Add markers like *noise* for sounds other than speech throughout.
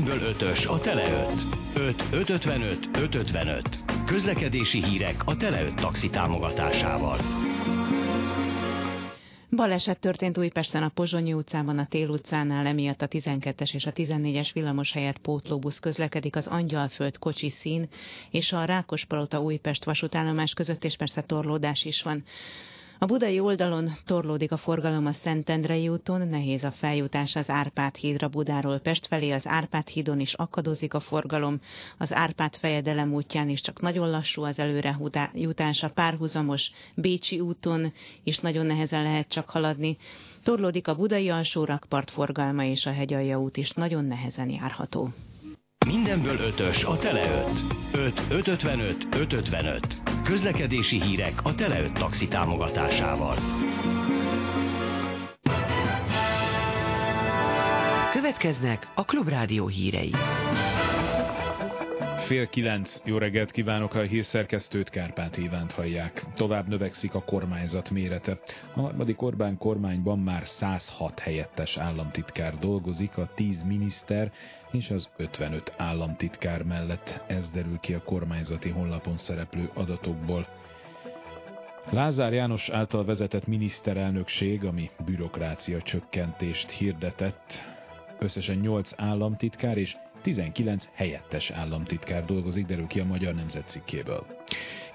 Mindenből ötös a Tele 5. 5 555 555. Közlekedési hírek a Tele 5 taxi támogatásával. Baleset történt Újpesten a Pozsonyi utcában, a Tél utcánál, emiatt a 12-es és a 14-es villamos helyett pótlóbusz közlekedik az Angyalföld kocsi szín és a Rákospalota Újpest vasútállomás között, és persze torlódás is van. A budai oldalon torlódik a forgalom a Szentendrei úton, nehéz a feljutás az Árpád hídra Budáról Pest felé, az Árpád hídon is akadozik a forgalom, az Árpád fejedelem útján is csak nagyon lassú az előre jutás, a párhuzamos Bécsi úton is nagyon nehezen lehet csak haladni. Torlódik a budai alsó rakpart forgalma és a hegyalja út is nagyon nehezen járható. Mindenből ötös a Tele 5. 5 555 555. Közlekedési hírek a Tele 5 taxi támogatásával. Következnek a Klubrádió hírei. Fél kilenc. Jó reggelt kívánok a hírszerkesztőt, Kárpát Ivánt hallják. Tovább növekszik a kormányzat mérete. A harmadik Orbán kormányban már 106 helyettes államtitkár dolgozik, a 10 miniszter és az 55 államtitkár mellett. Ez derül ki a kormányzati honlapon szereplő adatokból. Lázár János által vezetett miniszterelnökség, ami bürokrácia csökkentést hirdetett, összesen 8 államtitkár és 19 helyettes államtitkár dolgozik, derül ki a Magyar Nemzet cikkéből.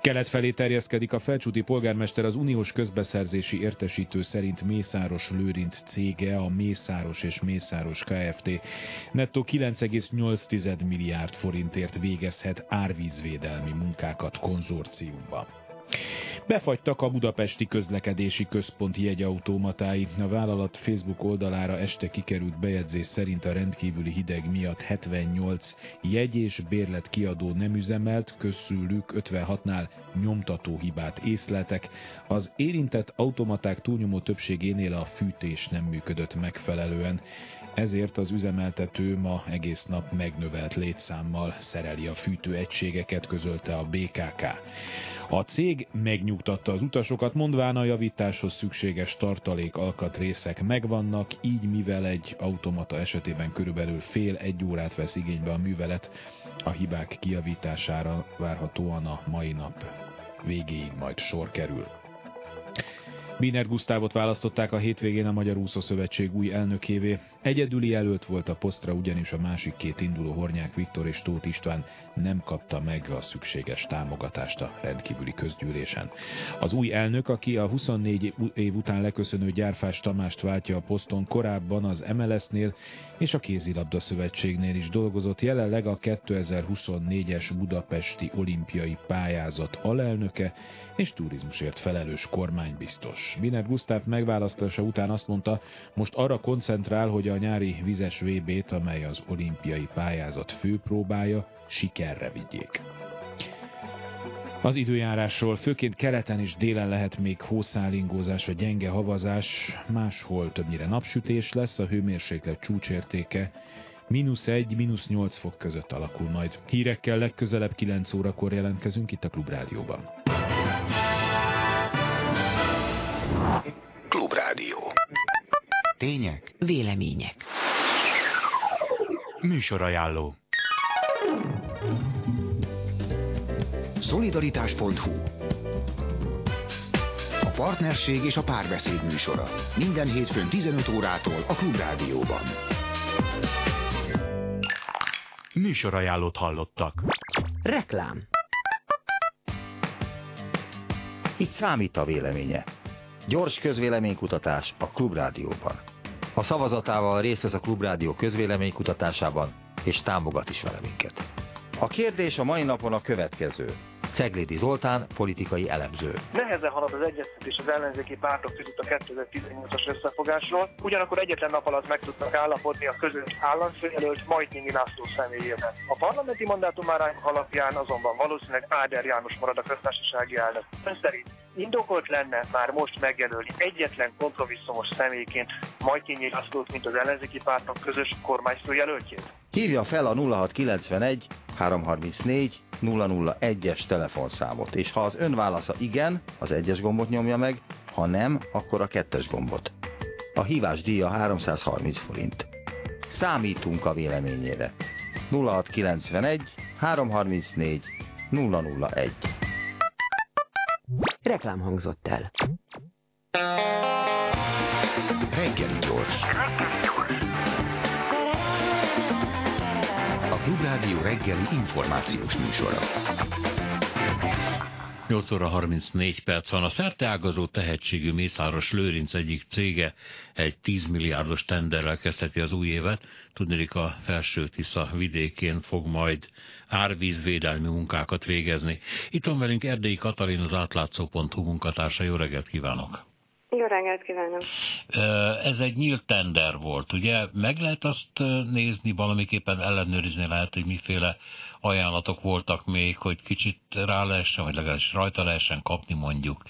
Kelet felé terjeszkedik a felcsúti polgármester az uniós közbeszerzési értesítő szerint Mészáros Lőrinc cége, a Mészáros és Mészáros Kft. nettó 9,8 milliárd forintért végezhet árvízvédelmi munkákat konzorciumban. Befagytak a budapesti közlekedési központ jegyautomatái. A vállalat Facebook oldalára este kikerült bejegyzés szerint a rendkívüli hideg miatt 78 jegy és bérlet kiadó nem üzemelt, közülük 56-nál nyomtató hibát észleltek. Az érintett automaták túlnyomó többségénél a fűtés nem működött megfelelően ezért az üzemeltető ma egész nap megnövelt létszámmal szereli a fűtőegységeket, közölte a BKK. A cég megnyugtatta az utasokat, mondván a javításhoz szükséges tartalék alkatrészek megvannak, így mivel egy automata esetében körülbelül fél-egy órát vesz igénybe a művelet, a hibák kiavítására várhatóan a mai nap végéig majd sor kerül. Biner Gusztávot választották a hétvégén a Magyar Úszó Szövetség új elnökévé. Egyedüli előtt volt a posztra, ugyanis a másik két induló Hornyák Viktor és Tóth István nem kapta meg a szükséges támogatást a rendkívüli közgyűlésen. Az új elnök, aki a 24 év után leköszönő Gyárfás Tamást váltja a poszton, korábban az MLS-nél és a Kézilabda Szövetségnél is dolgozott, jelenleg a 2024-es Budapesti Olimpiai Pályázat alelnöke és turizmusért felelős kormánybiztos. Biner Gusztáv megválasztása után azt mondta, most arra koncentrál, hogy a nyári vizes VB-t, amely az olimpiai pályázat főpróbája, sikerre vigyék. Az időjárásról főként keleten és délen lehet még hószálingózás vagy gyenge havazás, máshol többnyire napsütés lesz, a hőmérséklet csúcsértéke mínusz 1, mínusz 8 fok között alakul majd. Hírekkel legközelebb 9 órakor jelentkezünk itt a Klubrádióban. Tények, vélemények. Műsorajánló. Szolidaritás.hu A partnerség és a párbeszéd műsora. Minden hétfőn 15 órától a Klubrádióban. Műsorajánlót hallottak. Reklám. Itt számít a véleménye. Gyors közvéleménykutatás a Klubrádióban. A szavazatával részt vesz a Klubrádió közvéleménykutatásában, és támogat is vele minket. A kérdés a mai napon a következő. Ceglédi Zoltán, politikai elemző. Nehezen halad az egyeztetés az ellenzéki pártok között a 2018-as összefogásról, ugyanakkor egyetlen nap alatt meg tudtak állapodni a közös államfőjelölt Majtnyi László személyében. A parlamenti mandátumárány alapján azonban valószínűleg Áder János marad a köztársasági elnök. Ön szerint indokolt lenne már most megjelölni egyetlen kompromisszumos személyként Majtnyi Lászlót, mint az ellenzéki pártok közös kormányfőjelöltjét? Hívja fel a 0691 334 001-es telefonszámot, és ha az ön válasza igen, az egyes gombot nyomja meg, ha nem, akkor a kettes gombot. A hívás díja 330 forint. Számítunk a véleményére. 0691 334 001 Reklám hangzott el. Reggeli gyors. A Klubrádió reggeli információs műsora. 8 óra 34 perc van. A szerteágazó tehetségű Mészáros Lőrinc egyik cége egy 10 milliárdos tenderrel kezdheti az új évet. Tudnék a felső Tisza vidékén fog majd árvízvédelmi munkákat végezni. Itt van velünk Erdélyi Katalin, az átlátszó.hu munkatársa. Jó reggelt kívánok! Jó reggelt kívánok! Ez egy nyílt tender volt, ugye? Meg lehet azt nézni, valamiképpen ellenőrizni lehet, hogy miféle ajánlatok voltak még, hogy kicsit rá lehessen, vagy legalábbis rajta lehessen kapni mondjuk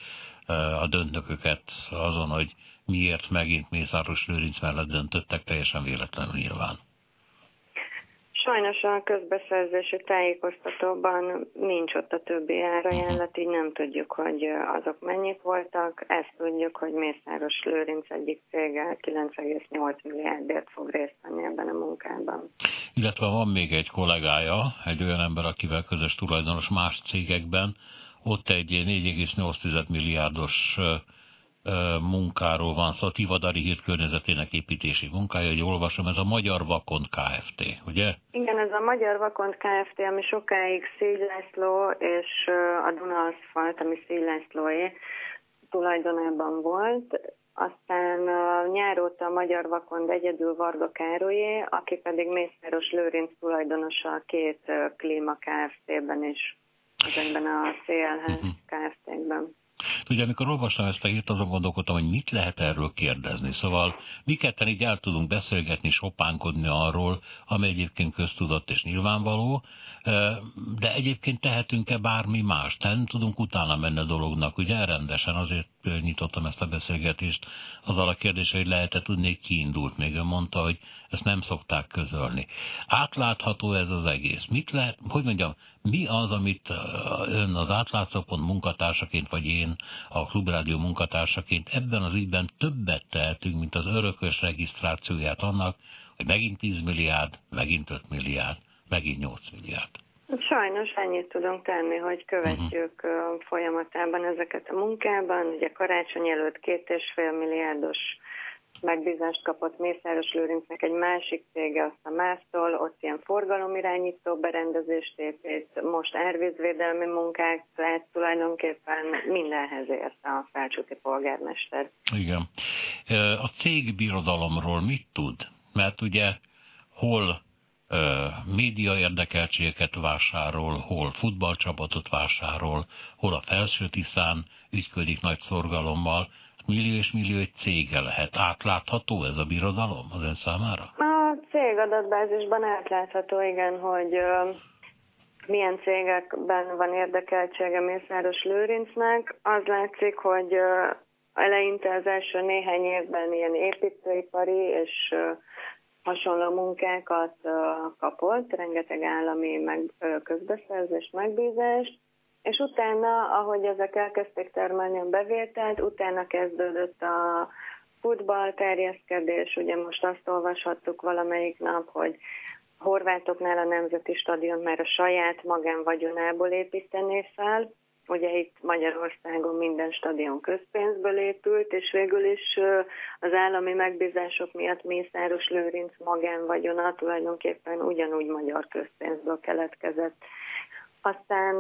a döntőköket azon, hogy miért megint Mészáros Lőrinc mellett döntöttek, teljesen véletlenül nyilván. Sajnos a közbeszerzési tájékoztatóban nincs ott a többi árajánlat, így nem tudjuk, hogy azok mennyik voltak. Ezt tudjuk, hogy Mészáros Lőrinc egyik cége 9,8 milliárdért fog részt venni ebben a munkában. Illetve van még egy kollégája, egy olyan ember, akivel közös tulajdonos más cégekben, ott egy 4,8 milliárdos munkáról van szó, a Tivadari hírt környezetének építési munkája, hogy olvasom, ez a Magyar Vakond Kft., ugye? Igen, ez a Magyar Vakond Kft., ami sokáig Szígy László és a Duna Aszfalt, ami Szígy Lászlóé tulajdonában volt. Aztán nyár óta a Magyar Vakond egyedül Varga Károlyé, aki pedig Mészáros Lőrinc tulajdonosa a két Klíma Kft-ben is, ezekben a CLH uh-huh. Kft-ben. Ugye, amikor olvastam ezt a hírt, azon gondolkodtam, hogy mit lehet erről kérdezni. Szóval mi ketten így el tudunk beszélgetni, sopánkodni arról, ami egyébként köztudott és nyilvánvaló, de egyébként tehetünk-e bármi más? Nem tudunk utána menni a dolognak, ugye rendesen, azért nyitottam ezt a beszélgetést azzal a kérdéssel, hogy lehet-e tudni, hogy kiindult. Még ő mondta, hogy ezt nem szokták közölni. Átlátható ez az egész. Mit lehet, hogy mondjam, mi az, amit ön az átlátszópont munkatársaként, vagy én a Klubrádió munkatársaként ebben az ügyben többet tehetünk, mint az örökös regisztrációját annak, hogy megint 10 milliárd, megint 5 milliárd, megint 8 milliárd. Sajnos ennyit tudunk tenni, hogy követjük uh-huh. folyamatában ezeket a munkában. Ugye karácsony előtt két és fél milliárdos megbízást kapott Mészáros Lőrincnek egy másik cége, azt a Másztól, ott ilyen forgalomirányító berendezést épít, most árvízvédelmi munkák, tehát tulajdonképpen mindenhez ért a felcsúti polgármester. Igen. A cégbirodalomról mit tud? Mert ugye hol média érdekeltségeket vásárol, hol futballcsapatot vásárol, hol a felső tiszán ügyködik nagy szorgalommal, millió és millió egy cége lehet. Átlátható ez a birodalom az ön számára? A cég adatbázisban átlátható, igen, hogy milyen cégekben van érdekeltsége Mészáros Lőrincnek. Az látszik, hogy eleinte az első néhány évben ilyen építőipari és hasonló munkákat kapott, rengeteg állami meg, közbeszerzést, megbízást, és utána, ahogy ezek elkezdték termelni a bevételt, utána kezdődött a futball terjeszkedés, ugye most azt olvashattuk valamelyik nap, hogy horvátoknál a Nemzeti Stadion már a saját magánvagyonából építené fel, Ugye itt Magyarországon minden stadion közpénzből épült, és végül is az állami megbízások miatt Mészáros Lőrinc magánvagyona tulajdonképpen ugyanúgy magyar közpénzből keletkezett. Aztán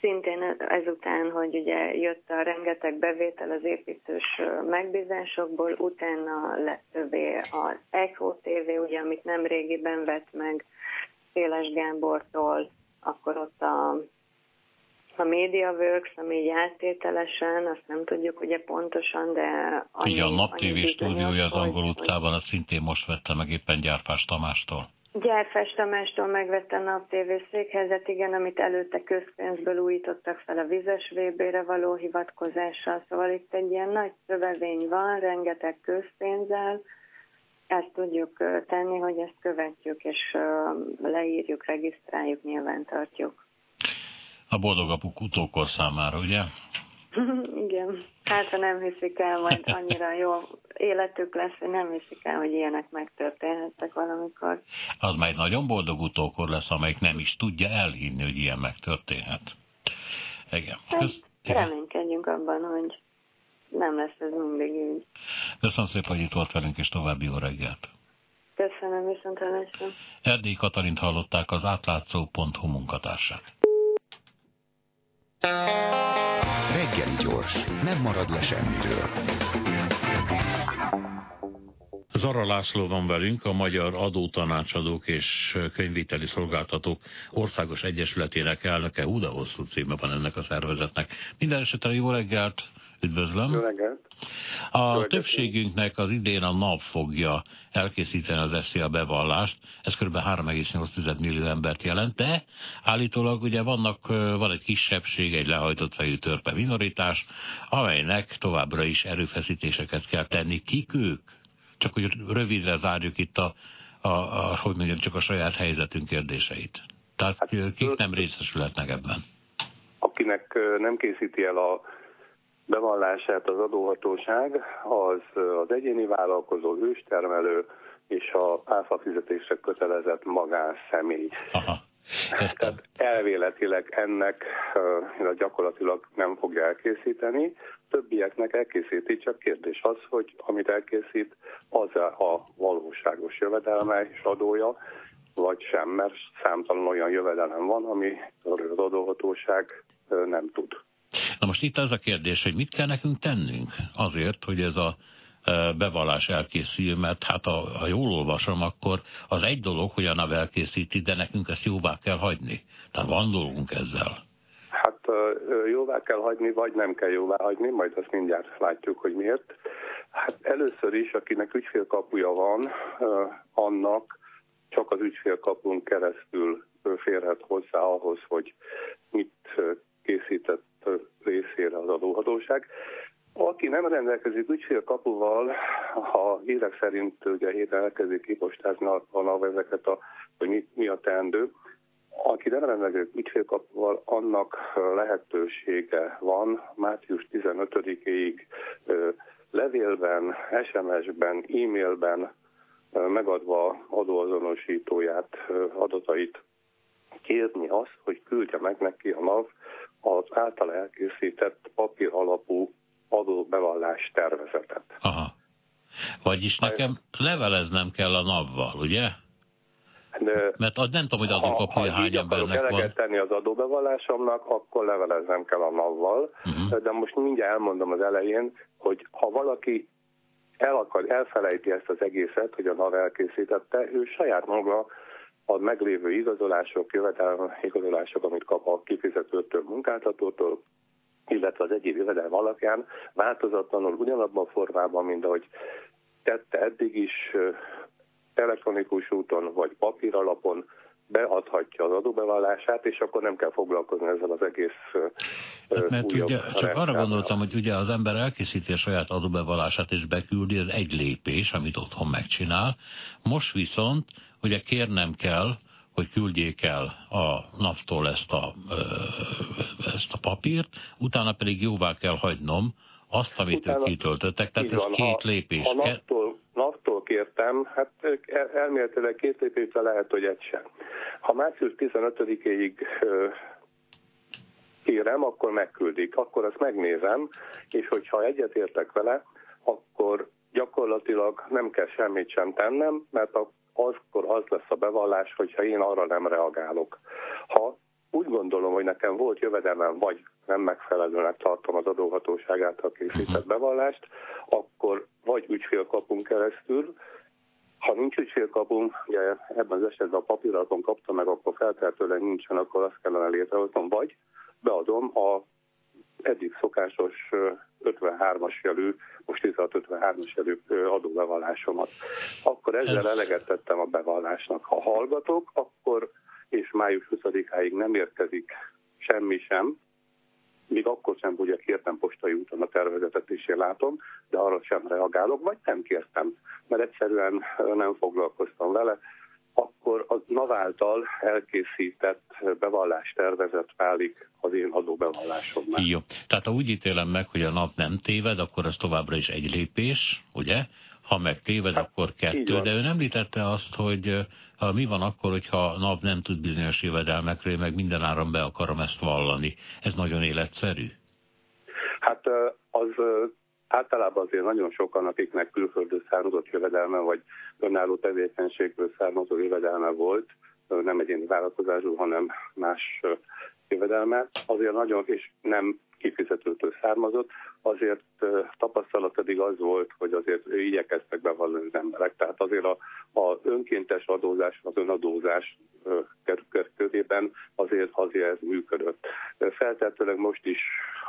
szintén ezután, hogy ugye jött a rengeteg bevétel az építős megbízásokból, utána lett többé az Echo TV, ugye, amit nem régiben vett meg Széles Gábortól, akkor ott a a MediaWorks, ami így áttételesen, azt nem tudjuk ugye pontosan, de... Annyi, Igen, a Nap TV stúdiója az Angol utcában, azt szintén most vette meg éppen Gyárfás Tamástól. Gyárfás Tamástól megvette a TV székhelyzet, igen, amit előtte közpénzből újítottak fel a vizes VB-re való hivatkozással, szóval itt egy ilyen nagy szövevény van, rengeteg közpénzzel, ezt tudjuk tenni, hogy ezt követjük, és leírjuk, regisztráljuk, nyilván tartjuk. A boldogapuk utókor számára, ugye? *laughs* Igen. Hát, ha nem hiszik el, majd *laughs* annyira jó életük lesz, hogy nem hiszik el, hogy ilyenek megtörténhettek valamikor. Az már egy nagyon boldog utókor lesz, amelyik nem is tudja elhinni, hogy ilyen megtörténhet. Igen. Hát, Kösz... Reménykedjünk abban, hogy nem lesz ez mindig így. Köszönöm szépen, hogy itt volt velünk, és további jó reggelt. Köszönöm, viszont hallásra. Erdély Katalint hallották az átlátszó.hu munkatársát. Reggeli gyors, nem marad le semmiről. Zara László van velünk, a Magyar Adótanácsadók és Könyviteli Szolgáltatók Országos Egyesületének elnöke. Hú, de hosszú címe van ennek a szervezetnek. Minden esetre jó reggelt! Üdvözlöm! Jó reggelt! A többségünknek az idén a NAV fogja elkészíteni az SZIA bevallást, ez kb. 3,8 millió embert jelent, de állítólag ugye vannak, van egy kisebbség, egy lehajtott fejű törpe minoritás, amelynek továbbra is erőfeszítéseket kell tenni. Kik ők? Csak hogy rövidre zárjuk itt a, a, a hogy mondjam, csak a saját helyzetünk kérdéseit. Tehát hát, kik nem részesülhetnek ebben? Akinek nem készíti el a bevallását az adóhatóság, az az egyéni vállalkozó, őstermelő és a áfa fizetésre kötelezett magánszemély. Aha. Tehát elvéletileg ennek uh, gyakorlatilag nem fogja elkészíteni, többieknek elkészíti, csak kérdés az, hogy amit elkészít, az a valóságos jövedelme és adója, vagy sem, mert számtalan olyan jövedelem van, ami az adóhatóság nem tud. Na most itt az a kérdés, hogy mit kell nekünk tennünk azért, hogy ez a e, bevallás elkészül, mert hát ha, ha jól olvasom, akkor az egy dolog, hogy a NAV elkészíti, de nekünk ezt jóvá kell hagyni. Tehát van dolgunk ezzel. Hát jóvá kell hagyni, vagy nem kell jóvá hagyni, majd azt mindjárt látjuk, hogy miért. Hát először is, akinek ügyfélkapuja van, annak csak az ügyfélkapun keresztül férhet hozzá ahhoz, hogy mit készített részére az adóhatóság. Aki nem rendelkezik ügyfélkapuval, ha hírek szerint ugye héten elkezdik kipostázni a ezeket, a, hogy mi, mi a teendő, aki nem rendelkezik ügyfélkapuval, annak lehetősége van március 15-ig levélben, SMS-ben, e-mailben megadva adóazonosítóját, adatait kérni azt, hogy küldje meg neki a NAV az által elkészített papír alapú adóbevallás tervezetet. Aha. Vagyis nekem leveleznem kell a napval, ugye? De, Mert az nem tudom, hogy adókapja hány embernek van. Ha tenni az adóbevallásomnak, akkor leveleznem kell a NAV-val. Uh-huh. De most mindjárt elmondom az elején, hogy ha valaki el akar, elfelejti ezt az egészet, hogy a NAV elkészítette, ő saját maga a meglévő igazolások, jövedelmi igazolások, amit kap a kifizetőtől, munkáltatótól, illetve az egyéb jövedelem alapján változatlanul ugyanabban a formában, mint ahogy tette eddig is, elektronikus úton vagy papír alapon beadhatja az adóbevallását, és akkor nem kell foglalkozni ezzel az egész hát, Mert ugye, csak arra gondoltam, hogy ugye az ember elkészíti a saját adóbevallását és beküldi, ez egy lépés, amit otthon megcsinál. Most viszont ugye kérnem kell, hogy küldjék el a naptól ezt a, ezt a papírt, utána pedig jóvá kell hagynom azt, amit utána, ők kitöltöttek, tehát ez van, két lépés. Ha naptól, naptól kértem, hát elméletileg két lépésre lehet, hogy egy sem. Ha március 15-ig kérem, akkor megküldik, akkor azt megnézem, és hogyha egyetértek vele, akkor gyakorlatilag nem kell semmit sem tennem, mert a azkor az lesz a bevallás, hogyha én arra nem reagálok. Ha úgy gondolom, hogy nekem volt jövedelmem, vagy nem megfelelőnek tartom az adóhatóság által készített mhm. bevallást, akkor vagy ügyfélkapunk keresztül, ha nincs ügyfélkapunk, ugye ebben az esetben a papíralapon kaptam meg, akkor feltehetőleg nincsen, akkor azt kellene létrehoznom, vagy beadom a eddig szokásos 53-as jelű, most 1653-as jelű adóbevallásomat. Akkor ezzel eleget tettem a bevallásnak. Ha hallgatok, akkor és május 20-áig nem érkezik semmi sem, még akkor sem, hogy kértem postai úton a tervezetet, és én látom, de arra sem reagálok, vagy nem kértem, mert egyszerűen nem foglalkoztam vele, akkor a NAV által elkészített bevallás tervezet válik az én adóbevallásomnak. Jó. Tehát ha úgy ítélem meg, hogy a nap nem téved, akkor az továbbra is egy lépés, ugye? Ha meg téved, hát, akkor kettő. De ön említette azt, hogy ha mi van akkor, hogyha a nap nem tud bizonyos jövedelmekről, meg minden áron be akarom ezt vallani. Ez nagyon életszerű? Hát az általában azért nagyon sokan, akiknek külföldön származott jövedelme, vagy önálló tevékenységből származó jövedelme volt, nem egyéni vállalkozású, hanem más jövedelme, azért nagyon, és nem kifizetőtől származott, azért tapasztalat pedig az volt, hogy azért igyekeztek bevallani az emberek. Tehát azért a, a önkéntes adózás, az önadózás körében azért, azért ez működött. Feltehetőleg most is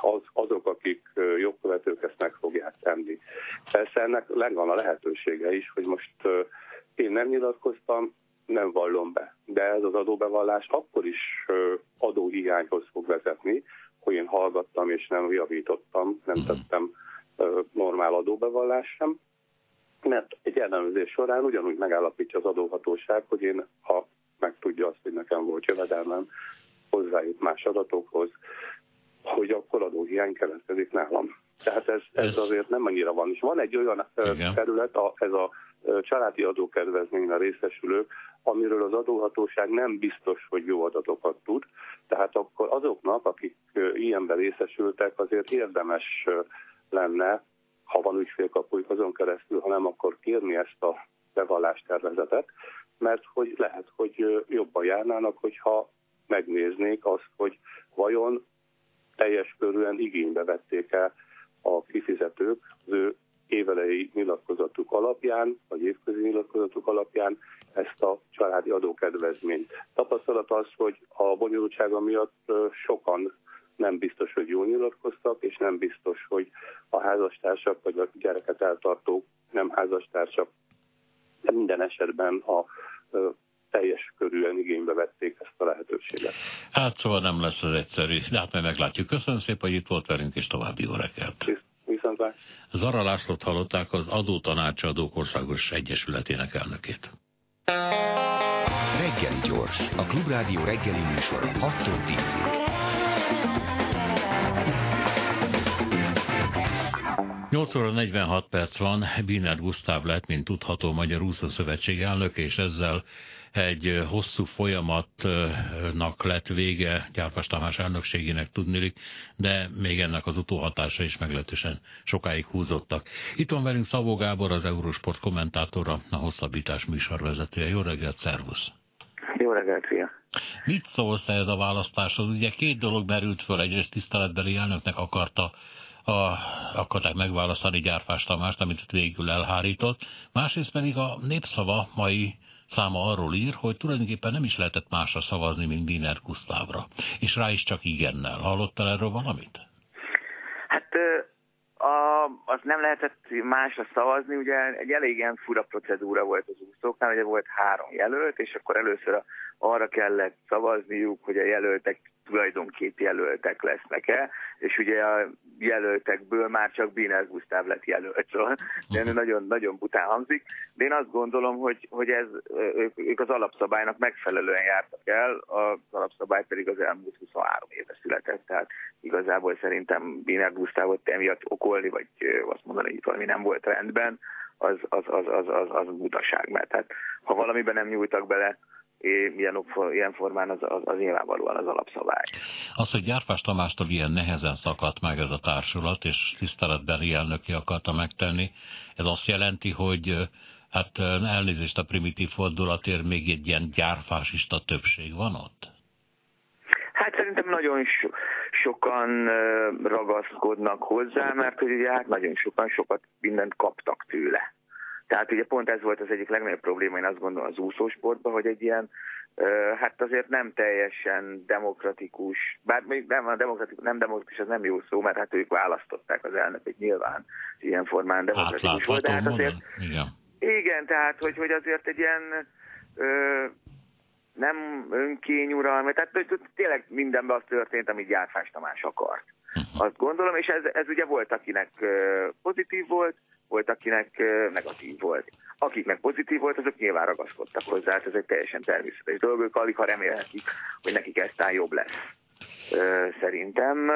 az, azok, akik jogkövetők ezt meg fogják tenni. Persze ennek legvan a lehetősége is, hogy most én nem nyilatkoztam, nem vallom be. De ez az adóbevallás akkor is adóhiányhoz fog vezetni, hogy én hallgattam és nem javítottam, nem mhm. tettem normál adóbevallás sem, mert egy ellenőrzés során ugyanúgy megállapítja az adóhatóság, hogy én, ha megtudja azt, hogy nekem volt jövedelmem, hozzájut más adatokhoz, hogy akkor adóhiány keletkezik nálam. Tehát ez, ez azért nem annyira van. És van egy olyan Igen. terület, a, ez a családi adókedvezményre részesülők, amiről az adóhatóság nem biztos, hogy jó adatokat tud. Tehát akkor azoknak, akik ilyenben részesültek, azért érdemes lenne, ha van ügyfélkapujuk azon keresztül, ha nem, akkor kérni ezt a bevallástervezetet, mert hogy lehet, hogy jobban járnának, hogyha megnéznék azt, hogy vajon teljes körűen igénybe vették el a kifizetők az ő évelei nyilatkozatuk alapján, vagy évközi nyilatkozatuk alapján ezt a családi adókedvezményt. Tapasztalat az, hogy a bonyolultsága miatt sokan nem biztos, hogy jól nyilatkoztak, és nem biztos, hogy a házastársak vagy a gyereket eltartó nem házastársak de minden esetben a teljes körűen igénybe vették ezt a lehetőséget. Hát szóval nem lesz az egyszerű, de hát majd meglátjuk. Köszönöm szépen, hogy itt volt velünk, és további jó reggelt. Viszontlát. Zara Lászlót hallották az Adótanácsadók Országos Egyesületének elnökét. Reggeli gyors, a Klubrádió reggeli műsor 6-tól 10-ig. 8 óra 46 perc van, Biner Gusztáv lett, mint tudható Magyar Úszó Szövetség elnöke, és ezzel egy hosszú folyamatnak lett vége Gyárpas Tamás elnökségének tudnilik, de még ennek az utóhatása is meglehetősen sokáig húzottak. Itt van velünk Szabó Gábor, az Eurosport kommentátora, a hosszabbítás műsorvezetője. Jó reggelt, szervusz! Jó reggelt, fia! Mit szólsz ez a választáshoz? Ugye két dolog merült föl, egyrészt tiszteletbeli elnöknek akarta a, akarták megválasztani Gyárfás Tamást, amit végül elhárított. Másrészt pedig a népszava mai száma arról ír, hogy tulajdonképpen nem is lehetett másra szavazni, mint Biner Gusztávra. És rá is csak igennel. Hallottál erről valamit? Hát a, az nem lehetett másra szavazni, ugye egy elég ilyen fura procedúra volt az úszóknál, ugye volt három jelölt, és akkor először a, arra kellett szavazniuk, hogy a jelöltek tulajdonképp jelöltek lesznek-e, és ugye a jelöltekből már csak Biner Gusztáv lett jelölt, szóval de nagyon, nagyon bután hangzik, de én azt gondolom, hogy, hogy ez, ők, ők az alapszabálynak megfelelően jártak el, az alapszabály pedig az elmúlt 23 éve született, tehát igazából szerintem Biner Gusztávot emiatt okolni, vagy azt mondani, hogy valami nem volt rendben, az, az, az, az, az, az butaság, mert hát, ha valamiben nem nyúltak bele, ilyen, ilyen formán az, az, az nyilvánvalóan az alapszabály. Az, hogy Gyárfás Tamástól ilyen nehezen szakadt meg ez a társulat, és tiszteletbeli elnöki akarta megtenni, ez azt jelenti, hogy hát elnézést a primitív fordulatért még egy ilyen gyárfásista többség van ott? Hát szerintem nagyon so, sokan ragaszkodnak hozzá, mert hogy ugye hát nagyon sokan sokat mindent kaptak tőle. Tehát ugye pont ez volt az egyik legnagyobb probléma, én azt gondolom az úszósportban, hogy egy ilyen, hát azért nem teljesen demokratikus, bár még nem, a demokratikus, nem demokratikus, az nem jó szó, mert hát ők választották az elnököt nyilván, ilyen formán demokratikus volt, de hát azért, igen. igen, tehát hogy, hogy azért egy ilyen ö, nem önkényuralma, tehát tényleg mindenben az történt, amit Gyárfás Tamás akart. Uh-huh. Azt gondolom, és ez, ez ugye volt, akinek pozitív volt, volt, akinek negatív volt. Akik meg pozitív volt, azok nyilván ragaszkodtak hozzá, hát ez egy teljesen természetes dolog, ők alig ha remélhetik, hogy nekik eztán jobb lesz. Szerintem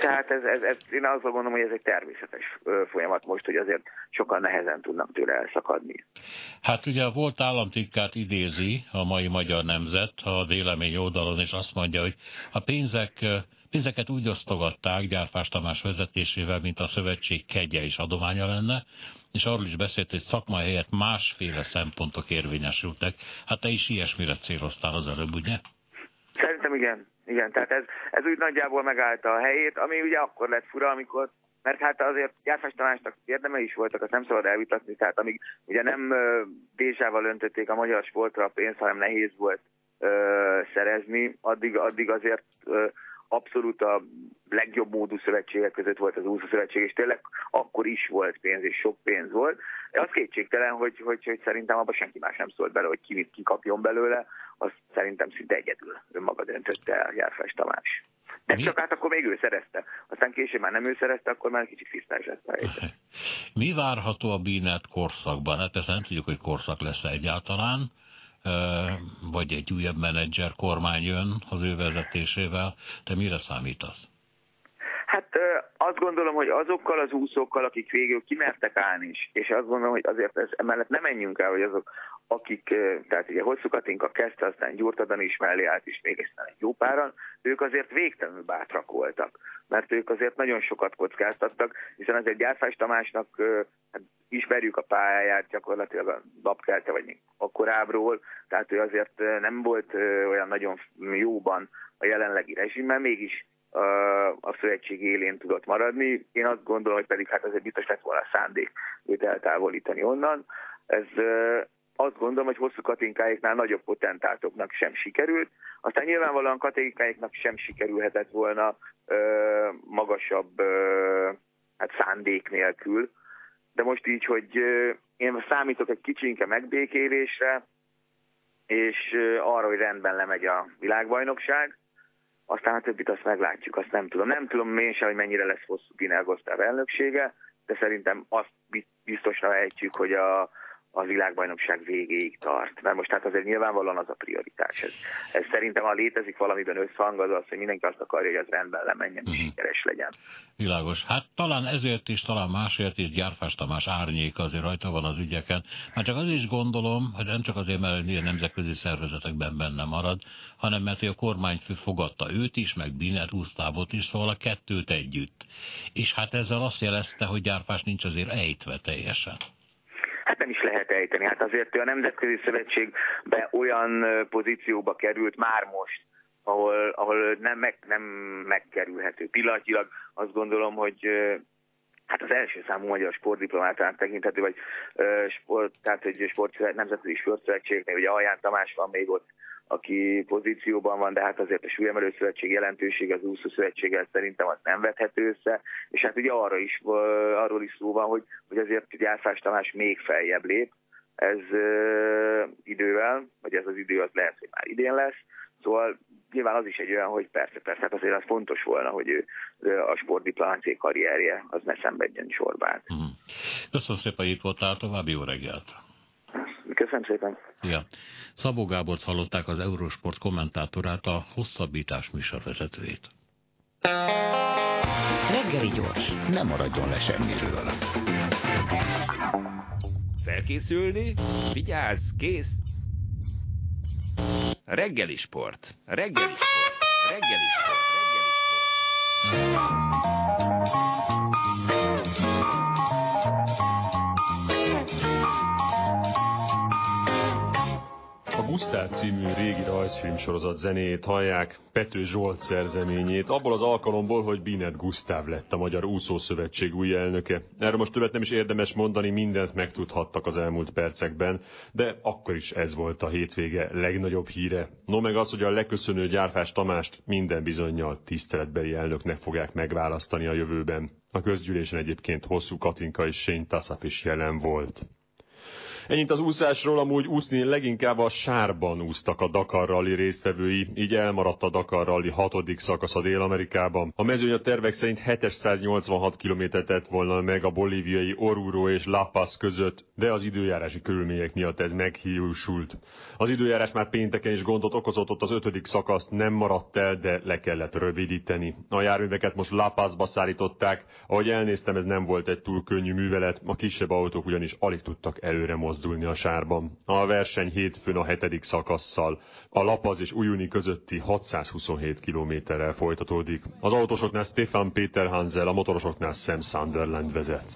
tehát ez, ez, ez, én azt gondolom, hogy ez egy természetes folyamat most, hogy azért sokkal nehezen tudnak tőle elszakadni. Hát ugye a volt államtitkát idézi a mai magyar nemzet a vélemény oldalon, és azt mondja, hogy a pénzek Pénzeket úgy osztogatták Gyárfás Tamás vezetésével, mint a szövetség kegye és adománya lenne, és arról is beszélt, hogy szakmai helyett másféle szempontok érvényesültek. Hát te is ilyesmire céloztál az előbb, ugye? Szerintem igen. Igen, tehát ez, ez úgy nagyjából megállta a helyét, ami ugye akkor lett fura, amikor mert hát azért Gyárfás Tamásnak érdeme is voltak, azt nem szabad elvitatni, tehát amíg ugye nem Dézsával öntötték a magyar sportra a pénzt, hanem nehéz volt ö, szerezni, addig, addig azért ö, abszolút a legjobb módú szövetségek között volt az úszó szövetség, és tényleg akkor is volt pénz, és sok pénz volt. De az kétségtelen, hogy, hogy, hogy szerintem abban senki más nem szólt bele, hogy ki mit kikapjon belőle, az szerintem szinte egyedül önmaga döntötte el Járfás Tamás. De Mi? csak hát akkor még ő szerezte. Aztán később már nem ő szerezte, akkor már kicsit tisztás lett a helyzet. *laughs* Mi várható a Bínet korszakban? Hát persze nem tudjuk, hogy korszak lesz egyáltalán vagy egy újabb menedzser kormány jön az ő vezetésével. Te mire számítasz? Hát azt gondolom, hogy azokkal az úszókkal, akik végül kimertek állni is, és azt gondolom, hogy azért ez, emellett nem menjünk el, hogy azok, akik, tehát ugye Hosszú Katinka kezdte, aztán Gyurtadan is mellé állt is még aztán egy jó páran, ők azért végtelenül bátrak voltak, mert ők azért nagyon sokat kockáztattak, hiszen azért Gyárfás Tamásnak hát ismerjük a pályáját gyakorlatilag a lapkelte, vagy még akkorábbról, tehát ő azért nem volt olyan nagyon jóban a jelenlegi rezsimmel, mégis a szövetség élén tudott maradni. Én azt gondolom, hogy pedig hát azért biztos lett volna szándék őt eltávolítani onnan. Ez azt gondolom, hogy hosszú katinkáiknál nagyobb potentátoknak sem sikerült. Aztán nyilvánvalóan katinkáiknak sem sikerülhetett volna ö, magasabb ö, hát szándék nélkül. De most így, hogy ö, én számítok egy kicsinke megbékélésre, és ö, arra, hogy rendben lemegy a világbajnokság, aztán a többit azt meglátjuk, azt nem tudom. Nem tudom én sem, hogy mennyire lesz hosszú Ginel Gustav elnöksége, de szerintem azt biztosra ejtjük, hogy a, a világbajnokság végéig tart. Mert most hát azért nyilvánvalóan az a prioritás. Ez, ez szerintem, ha létezik valamiben összhang, az az, hogy mindenki azt akarja, hogy az rendben lemenjen, és uh-huh. sikeres legyen. Világos. Hát talán ezért is, talán másért is Gyárfás Tamás árnyék azért rajta van az ügyeken. Hát csak az is gondolom, hogy nem csak azért, mert a nemzetközi szervezetekben benne marad, hanem mert a kormányfő fogadta őt is, meg Biner Gusztávot is, szóval a kettőt együtt. És hát ezzel azt jelezte, hogy Gyárfás nincs azért ejtve teljesen is lehet ejteni. Hát azért a Nemzetközi Szövetségbe olyan pozícióba került már most, ahol, ahol nem, meg, nem megkerülhető. Pillanatilag azt gondolom, hogy hát az első számú magyar sportdiplomátának tekinthető, vagy sport, tehát egy sport, nemzetközi sportszövetségnél, ugye Alján Tamás van még ott, aki pozícióban van, de hát azért a súlyemelő szövetség jelentőség az úszó szövetséggel szerintem az nem vethető össze, és hát ugye arra is, arról is szó van, hogy, hogy azért Gyárfás Tamás még feljebb lép, ez ö, idővel, vagy ez az idő az lehet, hogy már idén lesz, szóval nyilván az is egy olyan, hogy persze, persze, hát azért az fontos volna, hogy ő, a sportdiplomáciai karrierje az ne szenvedjen sorbát. Mm. Köszönöm szépen, hogy itt voltál, további jó reggelt! Köszönöm szépen. Ja. Szabó Gábort hallották az Eurosport kommentátorát, a hosszabbítás műsorvezetőjét. Reggeli gyors, nem maradjon le semmiről. Felkészülni? Vigyázz, kész! Reggeli sport. Reggeli sport. Reggeli sport. Reggeli sport. Gusztáv című régi rajzfilmsorozat zenéjét hallják, Pető Zsolt szerzeményét, abból az alkalomból, hogy Binet Gusztáv lett a Magyar Úszószövetség új elnöke. Erről most többet nem is érdemes mondani, mindent megtudhattak az elmúlt percekben, de akkor is ez volt a hétvége legnagyobb híre. No meg az, hogy a leköszönő Gyárfás Tamást minden bizonyal tiszteletbeli elnöknek fogják megválasztani a jövőben. A közgyűlésen egyébként hosszú Katinka és Sény Tassat is jelen volt. Ennyit az úszásról, amúgy úszni leginkább a sárban úsztak a Dakar Rally résztvevői, így elmaradt a Dakar Rally hatodik szakasz a Dél-Amerikában. A mezőny a tervek szerint 786 km tett volna meg a bolíviai Oruro és La Paz között, de az időjárási körülmények miatt ez meghiúsult. Az időjárás már pénteken is gondot okozott, ott az ötödik szakaszt nem maradt el, de le kellett rövidíteni. A járműveket most La Pazba szállították, ahogy elnéztem, ez nem volt egy túl könnyű művelet, a kisebb autók ugyanis alig tudtak előre mozdulni a sárban. A verseny hétfőn a hetedik szakasszal, a Lapaz és Ujuni közötti 627 kilométerrel folytatódik. Az autósoknál Stefan Peter Hansel, a motorosoknál Sam Sunderland vezet.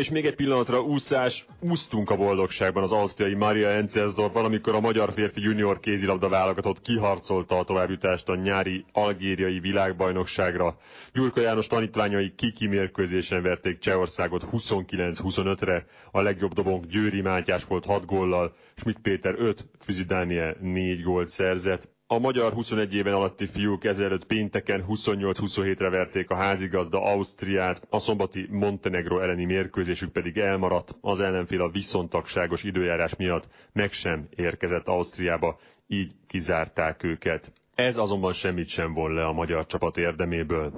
És még egy pillanatra úszás, úsztunk a boldogságban az ausztriai Maria Encersdorfban, amikor a magyar férfi junior kézilabda válogatott kiharcolta a továbbjutást a nyári algériai világbajnokságra. Gyurka János tanítványai kiki mérkőzésen verték Csehországot 29-25-re, a legjobb dobónk Győri Mátyás volt 6 góllal, Schmidt Péter 5, Füzi Dániel 4 gólt szerzett. A magyar 21 éven alatti fiúk ezelőtt pénteken 28-27-re verték a házigazda Ausztriát, a szombati Montenegro elleni mérkőzésük pedig elmaradt, az ellenfél a viszontagságos időjárás miatt meg sem érkezett Ausztriába, így kizárták őket. Ez azonban semmit sem von le a magyar csapat érdeméből.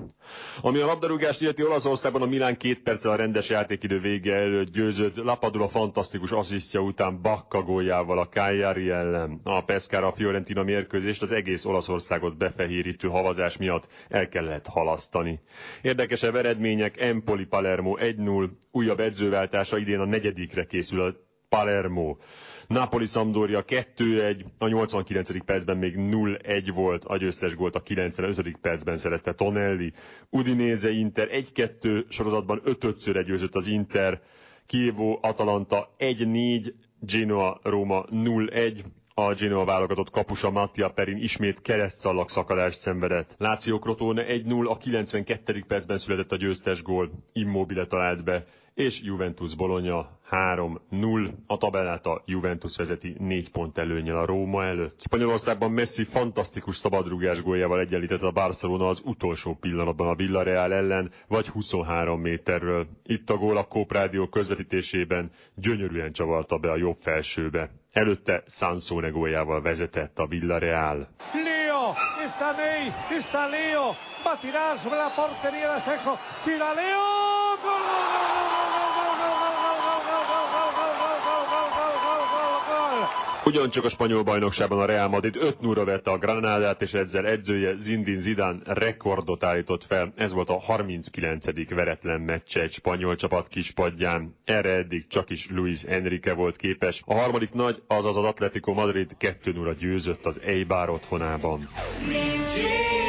Ami a labdarúgást illeti Olaszországban a Milán két perccel a rendes játékidő vége előtt győzött Lapadula fantasztikus asszisztja után Bakka góljával a Cagliari ellen. A Pescara a Fiorentina mérkőzést az egész Olaszországot befehérítő havazás miatt el kellett halasztani. Érdekesebb eredmények Empoli Palermo 1-0, újabb edzőváltása idén a negyedikre készül a Palermo. Napoli Sampdoria 2-1, a 89. percben még 0-1 volt, a győztes gólt a 95. percben szerezte Tonelli. Udinese Inter 1-2 sorozatban 5-ször győzött az Inter, Kievo Atalanta 1-4, Genoa Róma 0-1, a Genoa válogatott kapusa Mattia Perin ismét keresztszallag szakadást szenvedett. Láció Crotone 1-0, a 92. percben született a győztes gól, Immobile talált be, és Juventus Bologna 3-0. A tabellát a Juventus vezeti 4 pont előnyel a Róma előtt. Spanyolországban Messi fantasztikus szabadrugás góljával egyenlített a Barcelona az utolsó pillanatban a Villarreal ellen, vagy 23 méterről. Itt a gól a Kóp Rádió közvetítésében gyönyörűen csavarta be a jobb felsőbe. Előtte Sansone góljával vezetett a Villarreal. Leo, está Ney, está Leo, va a tirar sobre la portería de Sejo, tira Leo, gol! Ugyancsak a spanyol bajnokságban a Real Madrid 5 0 vette a Granadát, és ezzel edzője Zindin Zidane rekordot állított fel. Ez volt a 39. veretlen meccse egy spanyol csapat kispadján. Erre eddig csak is Luis Enrique volt képes. A harmadik nagy, azaz az Atletico Madrid 2 0 győzött az Eibar otthonában. Nincs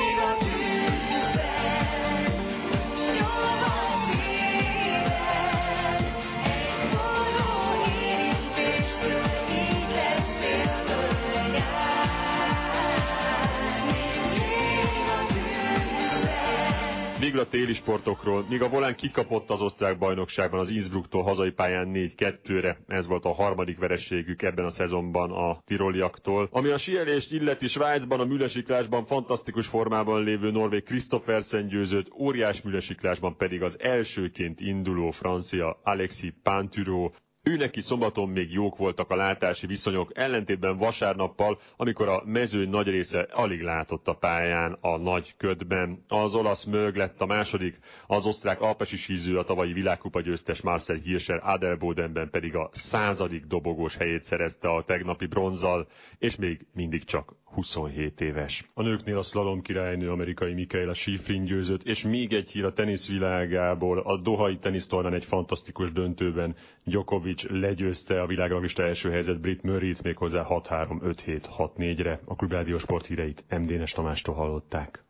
Végül a téli sportokról. Míg a Volán kikapott az osztrák bajnokságban az Innsbrucktól hazai pályán 4-2-re, ez volt a harmadik verességük ebben a szezonban a tiroliaktól. Ami a sielést illeti Svájcban, a mülesiklásban fantasztikus formában lévő norvég Christophersen győzött, óriás mülesiklásban pedig az elsőként induló francia Alexis Pinturo ő neki szombaton még jók voltak a látási viszonyok, ellentétben vasárnappal, amikor a mezőny nagy része alig látott a pályán a nagy ködben. Az olasz mög lett a második, az osztrák alpesi síző a tavalyi világkupa győztes Marcel Hirscher Adelbodenben pedig a századik dobogós helyét szerezte a tegnapi bronzal, és még mindig csak 27 éves. A nőknél a slalom királynő amerikai Michaela Schifrin győzött, és még egy hír a teniszvilágából. A Dohai tenisztornán egy fantasztikus döntőben Djokovic legyőzte a világranglista első helyzet Brit Murray-t méghozzá 6-3-5-7-6-4-re. A Klubrádió sporthíreit MD-nes Tamástól hallották.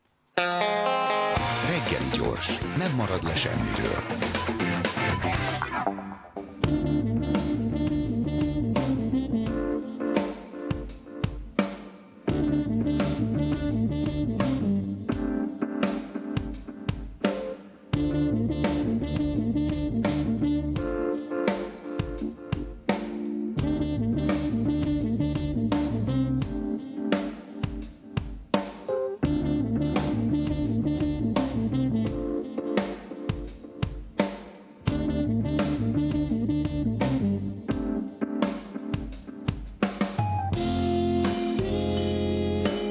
Reggeli gyors, nem marad le semmiről.